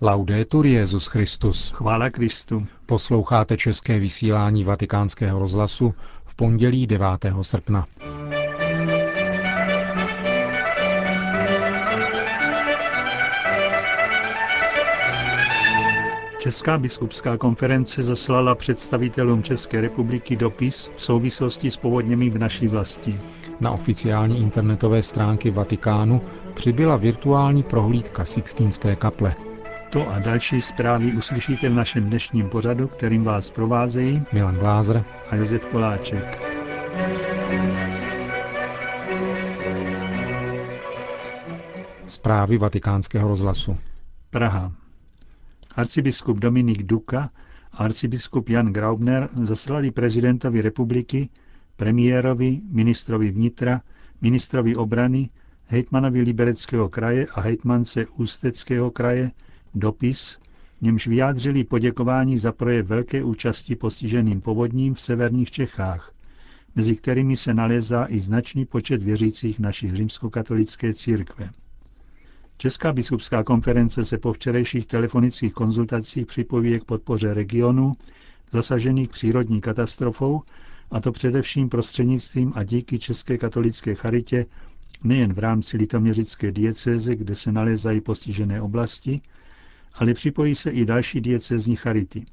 Laudetur Jezus Christus. Chvála Kristu. Posloucháte české vysílání Vatikánského rozhlasu v pondělí 9. srpna. Česká biskupská konference zaslala představitelům České republiky dopis v souvislosti s povodněmi v naší vlasti. Na oficiální internetové stránky Vatikánu přibyla virtuální prohlídka Sixtínské kaple. To a další zprávy uslyšíte v našem dnešním pořadu, kterým vás provázejí Milan Glázer a Josef Koláček. Zprávy vatikánského rozhlasu. Praha. Arcibiskup Dominik Duka a arcibiskup Jan Graubner zaslali prezidentovi republiky, premiérovi, ministrovi vnitra, ministrovi obrany, hejtmanovi Libereckého kraje a hejtmance Ústeckého kraje dopis, němž vyjádřili poděkování za projev velké účasti postiženým povodním v severních Čechách, mezi kterými se nalézá i značný počet věřících naší římskokatolické církve. Česká biskupská konference se po včerejších telefonických konzultacích připojí k podpoře regionu zasažených přírodní katastrofou, a to především prostřednictvím a díky České katolické charitě nejen v rámci litoměřické diecéze, kde se nalézají postižené oblasti, ale připojí se i další diecézní charity.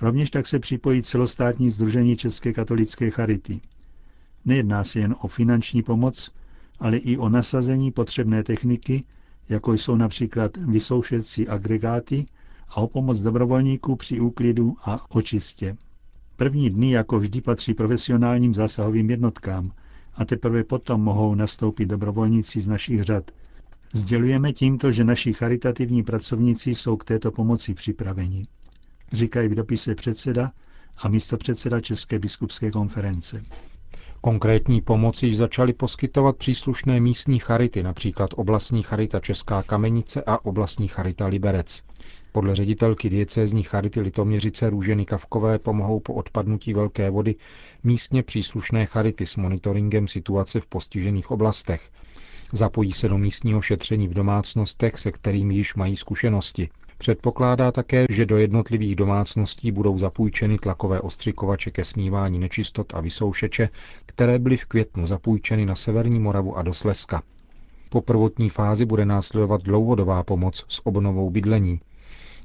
Rovněž tak se připojí celostátní združení České katolické charity. Nejedná se jen o finanční pomoc, ale i o nasazení potřebné techniky, jako jsou například vysoušecí agregáty a o pomoc dobrovolníků při úklidu a očistě. První dny jako vždy patří profesionálním zásahovým jednotkám a teprve potom mohou nastoupit dobrovolníci z našich řad. Sdělujeme tímto, že naši charitativní pracovníci jsou k této pomoci připraveni. Říkají v dopise předseda a místo předseda České biskupské konference. Konkrétní pomoc již začaly poskytovat příslušné místní charity, například oblastní charita Česká Kamenice a oblastní charita Liberec. Podle ředitelky diecézní charity Litoměřice Růženy Kavkové pomohou po odpadnutí velké vody místně příslušné charity s monitoringem situace v postižených oblastech. Zapojí se do místního šetření v domácnostech, se kterými již mají zkušenosti. Předpokládá také, že do jednotlivých domácností budou zapůjčeny tlakové ostřikovače ke smívání nečistot a vysoušeče, které byly v květnu zapůjčeny na Severní Moravu a do Slezska. Po prvotní fázi bude následovat dlouhodobá pomoc s obnovou bydlení.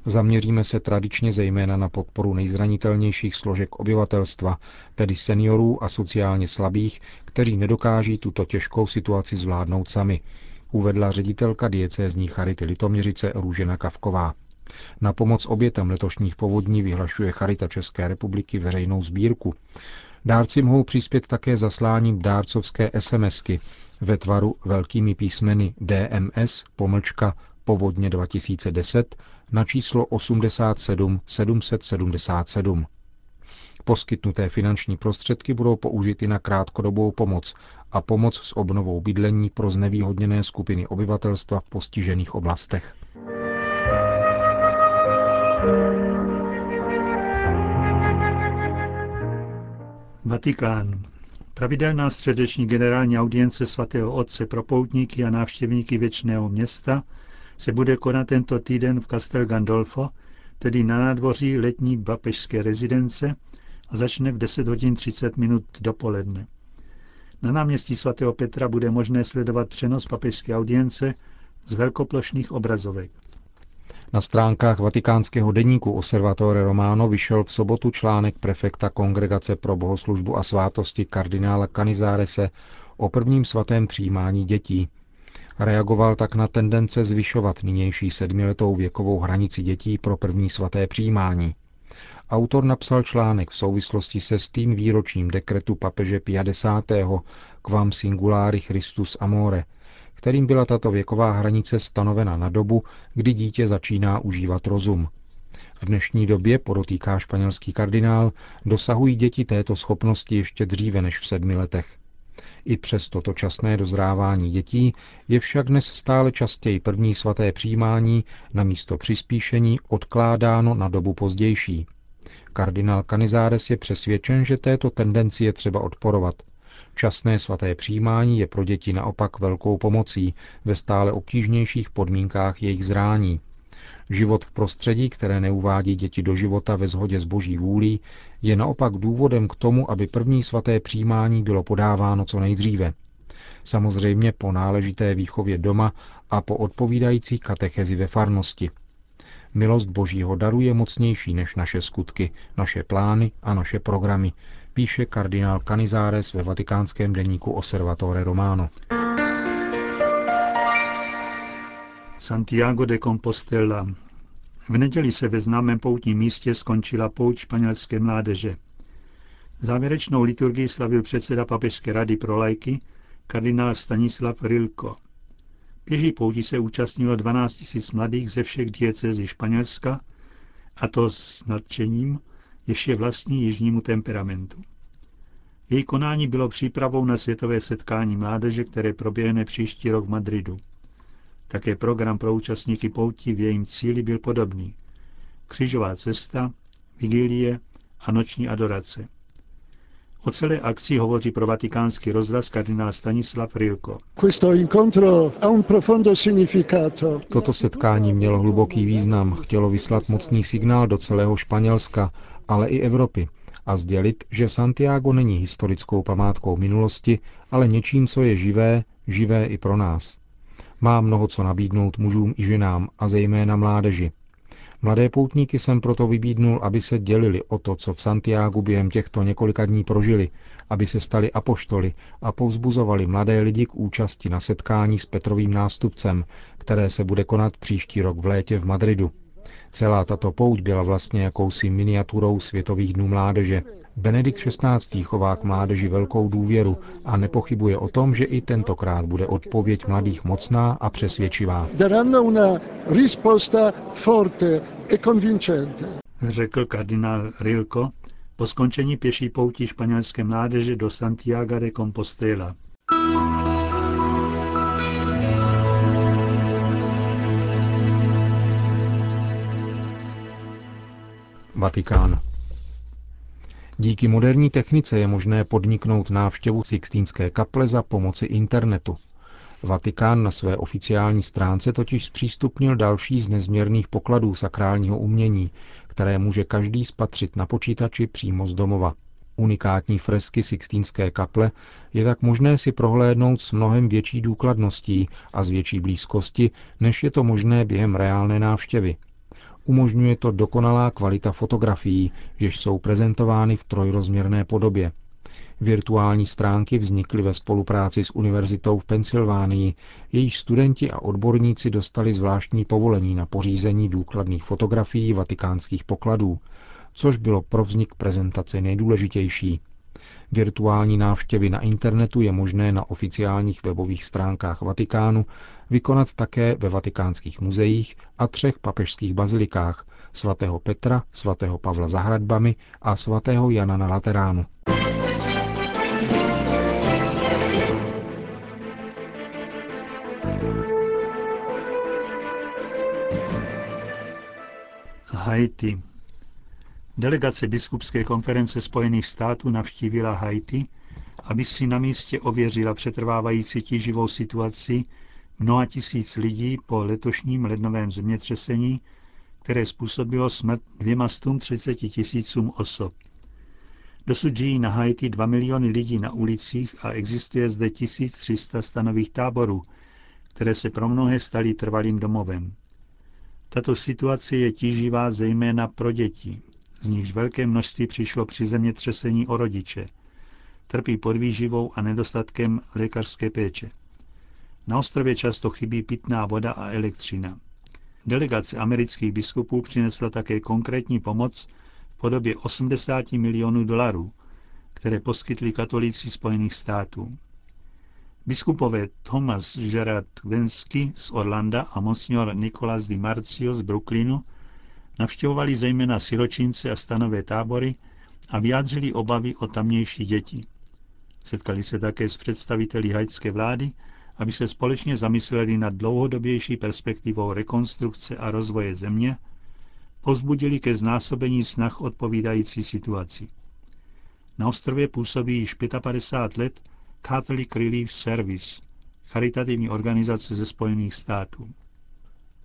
Zaměříme se tradičně zejména na podporu nejzranitelnějších složek obyvatelstva, tedy seniorů a sociálně slabých, kteří nedokáží tuto těžkou situaci zvládnout sami, uvedla ředitelka diecézní charity Litoměřice Růžena Kavková. Na pomoc obětem letošních povodní vyhlašuje Charita České republiky veřejnou sbírku. Dárci mohou přispět také zasláním dárcovské SMSky ve tvaru velkými písmeny DMS pomlčka povodně 2010 na číslo 87 777. Poskytnuté finanční prostředky budou použity na krátkodobou pomoc a pomoc s obnovou bydlení pro znevýhodněné skupiny obyvatelstva v postižených oblastech. Vatikán. Pravidelná středeční generální audience svatého otce pro poutníky a návštěvníky věčného města se bude konat tento týden v Castel Gandolfo, tedy na nádvoří letní papežské rezidence a začne v 10 hodin 30 minut dopoledne. Na náměstí svatého Petra bude možné sledovat přenos papežské audience z velkoplošných obrazovek. Na stránkách vatikánského deníku Osservatore Romano vyšel v sobotu článek prefekta Kongregace pro bohoslužbu a svátosti kardinála Canizárese o prvním svatém přijímání dětí. Reagoval tak na tendence zvyšovat nynější sedmiletou věkovou hranici dětí pro první svaté přijímání. Autor napsal článek v souvislosti se stým výročím dekretu papeže Pia X. Quam singulari Christus amore, kterým byla tato věková hranice stanovena na dobu, kdy dítě začíná užívat rozum. V dnešní době, podotýká španělský kardinál, dosahují děti této schopnosti ještě dříve než v sedmi letech. I přes toto časné dozrávání dětí je však dnes stále častěji první svaté přijímání na místo přispíšení odkládáno na dobu pozdější. Kardinál Canizares je přesvědčen, že této tendenci je třeba odporovat. Časné svaté přijímání je pro děti naopak velkou pomocí ve stále obtížnějších podmínkách jejich zrání. Život v prostředí, které neuvádí děti do života ve shodě s boží vůlí, je naopak důvodem k tomu, aby první svaté přijímání bylo podáváno co nejdříve. Samozřejmě po náležité výchově doma a po odpovídající katechezi ve farnosti. Milost božího daru je mocnější než naše skutky, naše plány a naše programy, píše kardinál Canizares ve vatikánském deníku Osservatore Romano. Santiago de Compostela. V neděli se ve známém poutním místě skončila pouť španělské mládeže. Závěrečnou liturgii slavil předseda Papežské rady pro lajky, kardinál Stanislav Rilko. Běží pouti se účastnilo 12 000 mladých ze všech diecezí Španělska, a to s nadšením, jež je vlastní jižnímu temperamentu. Její konání bylo přípravou na světové setkání mládeže, které proběhne příští rok v Madridu. Také program pro účastníky poutí v jejím cíli byl podobný. Křižová cesta, vigilie a noční adorace. O celé akci hovoří pro vatikánský rozhlas kardinál Stanislav Rilko. Toto setkání mělo hluboký význam, chtělo vyslat mocný signál do celého Španělska, ale i Evropy a sdělit, že Santiago není historickou památkou minulosti, ale něčím, co je živé, živé i pro nás. Má mnoho co nabídnout mužům i ženám a zejména mládeži. Mladé poutníky jsem proto vybídnul, aby se dělili o to, co v Santiagu během těchto několika dní prožili, aby se stali apoštoly a povzbuzovali mladé lidi k účasti na setkání s Petrovým nástupcem, které se bude konat příští rok v létě v Madridu. Celá tato pouť byla vlastně jakousi miniaturou Světových dnů mládeže. Benedikt XVI. chová k mládeži velkou důvěru a nepochybuje o tom, že i tentokrát bude odpověď mladých mocná a přesvědčivá. E Řekl kardinál Rilko po skončení pěší poutí španělské mládeže do Santiago de Compostela. Vatikán. Díky moderní technice je možné podniknout návštěvu Sixtínské kaple za pomoci internetu. Vatikán na své oficiální stránce totiž zpřístupnil další z nezměrných pokladů sakrálního umění, které může každý spatřit na počítači přímo z domova. Unikátní fresky Sixtínské kaple je tak možné si prohlédnout s mnohem větší důkladností a z větší blízkosti, než je to možné během reálné návštěvy – Umožňuje to dokonalá kvalita fotografií, jež jsou prezentovány v trojrozměrné podobě. Virtuální stránky vznikly ve spolupráci s univerzitou v Pensylvánii. Jejíž studenti a odborníci dostali zvláštní povolení na pořízení důkladných fotografií vatikánských pokladů, což bylo pro vznik prezentace nejdůležitější. Virtuální návštěvy na internetu je možné na oficiálních webových stránkách Vatikánu vykonat také ve vatikánských muzeích a třech papežských bazilikách svatého Petra, svatého Pavla za hradbami a svatého Jana na Lateránu. Haiti. Delegace biskupské konference Spojených států navštívila Haiti, aby si na místě ověřila přetrvávající tíživou situaci mnoha tisíc lidí po letošním lednovém zemětřesení, které způsobilo smrt dvěma stům třiceti tisícům osob. Dosud žijí na Haiti 2 miliony lidí na ulicích a existuje zde 1300 stanových táborů, které se pro mnohé staly trvalým domovem. Tato situace je tíživá zejména pro děti, z nichž velké množství přišlo při zemětřesení o rodiče. Trpí podvýživou a nedostatkem lékařské péče. Na ostrově často chybí pitná voda a elektřina. Delegace amerických biskupů přinesla také konkrétní pomoc v podobě 80 milionů dolarů, které poskytli katolíci Spojených států. Biskupové Thomas Gerard Vensky z Orlanda a monsignor Nicolas Di Marcio z Brooklynu navštěvovali zejména siročince a stanové tábory a vyjádřili obavy o tamnější děti. Setkali se také s představiteli haitské vlády aby se společně zamysleli nad dlouhodobější perspektivou rekonstrukce a rozvoje země, pozbudili ke znásobení snah odpovídající situaci. Na ostrově působí již 55 let Catholic Relief Service, charitativní organizace ze Spojených států.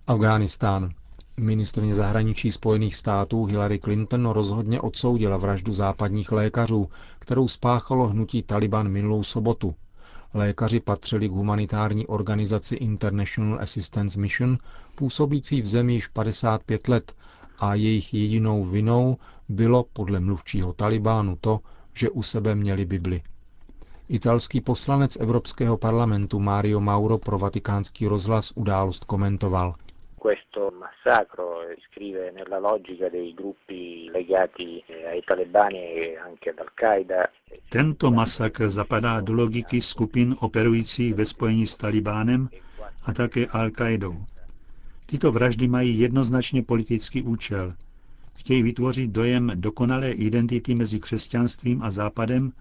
Afghánistán. Ministrně zahraničí Spojených států Hillary Clinton rozhodně odsoudila vraždu západních lékařů, kterou spáchalo hnutí Taliban minulou sobotu. Lékaři patřili k humanitární organizaci International Assistance Mission, působící v zemi již 55 let a jejich jedinou vinou bylo podle mluvčího Talibánu to, že u sebe měli Bibli. Italský poslanec Evropského parlamentu Mario Mauro pro vatikánský rozhlas událost komentoval. Questo massacro iscrive nella logica dei gruppi legati ai talebani e anche ad Al-Qaeda. Tento masakr zapadá do logiky skupin operujících ve spojení s Talibánem a také Al-Qaidou. Tyto vraždy mají jednoznačně politický účel. Chtějí vytvořit dojem dokonalé identity mezi křesťanstvím a Západem,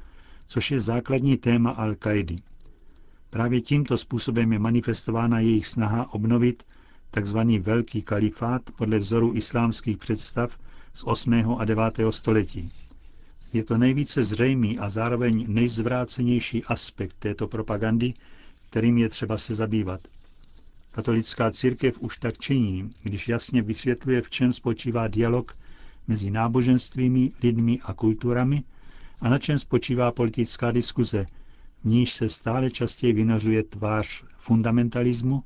což je základní téma Al-Kaidy. Právě tímto způsobem je manifestována jejich snaha obnovit tzv. velký kalifát podle vzoru islámských představ z 8. a 9. století. Je to nejvíce zřejmý a zároveň nejzvrácenější aspekt této propagandy, kterým je třeba se zabývat. Katolická církev už tak činí, když jasně vysvětluje, v čem spočívá dialog mezi náboženstvími, lidmi a kulturami a na čem spočívá politická diskuze, v níž se stále častěji vynořuje tvář fundamentalismu,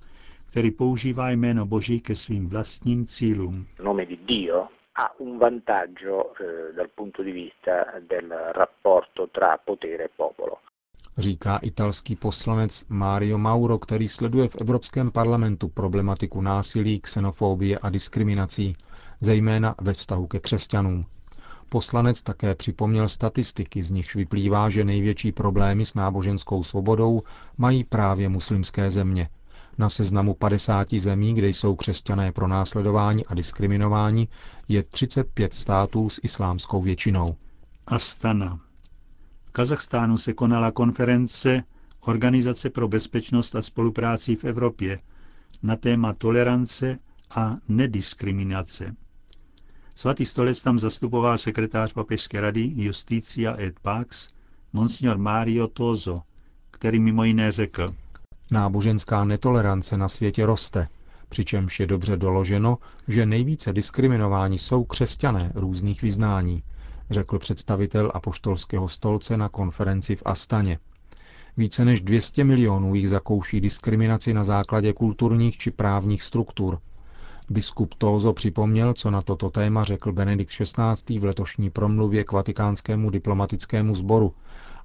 který používá jméno Boží ke svým vlastním cílům. Nome di Dio ha un vantaggio eh, dal punto di vista del rapporto tra potere e popolo říká italský poslanec Mario Mauro, který sleduje v Evropském parlamentu problematiku násilí, xenofobie a diskriminací, zejména ve vztahu ke křesťanům. Poslanec také připomněl statistiky, z nichž vyplývá, že největší problémy s náboženskou svobodou mají právě muslimské země. Na seznamu 50 zemí, kde jsou křesťané pro následování a diskriminování, je 35 států s islámskou většinou. Astana. V Kazachstánu se konala konference Organizace pro bezpečnost a spolupráci v Evropě na téma tolerance a nediskriminace. Svatý stolec tam zastupoval sekretář Papežské rady Justícia et Pax, monsignor Mario Tozo, který mimo jiné řekl. Náboženská netolerance na světě roste, přičemž je dobře doloženo, že nejvíce diskriminováni jsou křesťané různých vyznání, řekl představitel apoštolského stolce na konferenci v Astaně. Více než 200 milionů jich zakouší diskriminaci na základě kulturních či právních struktur. Biskup Tózo připomněl, co na toto téma řekl Benedikt XVI. v letošní promluvě k vatikánskému diplomatickému sboru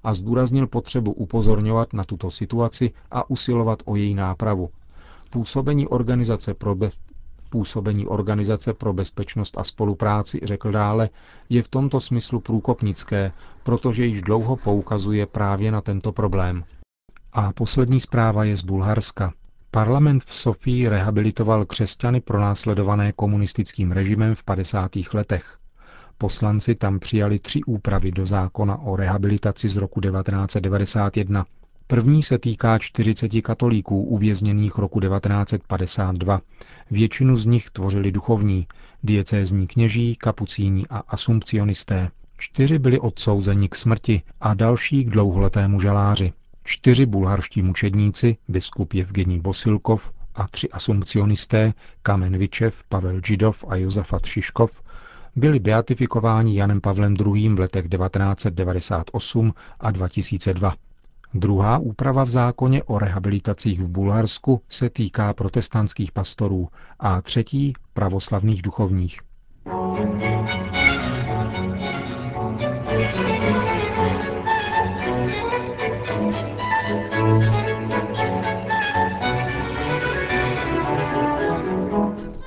a zdůraznil potřebu upozorňovat na tuto situaci a usilovat o její nápravu. Působení Organizace pro působení Organizace pro bezpečnost a spolupráci, řekl dále, je v tomto smyslu průkopnické, protože již dlouho poukazuje právě na tento problém. A poslední zpráva je z Bulharska. Parlament v Sofii rehabilitoval křesťany pronásledované komunistickým režimem v 50. letech. Poslanci tam přijali tři úpravy do zákona o rehabilitaci z roku 1991. První se týká 40 katolíků uvězněných roku 1952. Většinu z nich tvořili duchovní, diecézní kněží, kapucíni a asumpcionisté. Čtyři byli odsouzeni k smrti a další k dlouholetému žaláři. Čtyři bulharští mučedníci, biskup Evgení Bosilkov a tři asumpcionisté, Kamen Vičev, Pavel Židov a Josafat Šiškov, byli beatifikováni Janem Pavlem II. v letech 1998 a 2002. Druhá úprava v zákoně o rehabilitacích v Bulharsku se týká protestantských pastorů a třetí pravoslavných duchovních.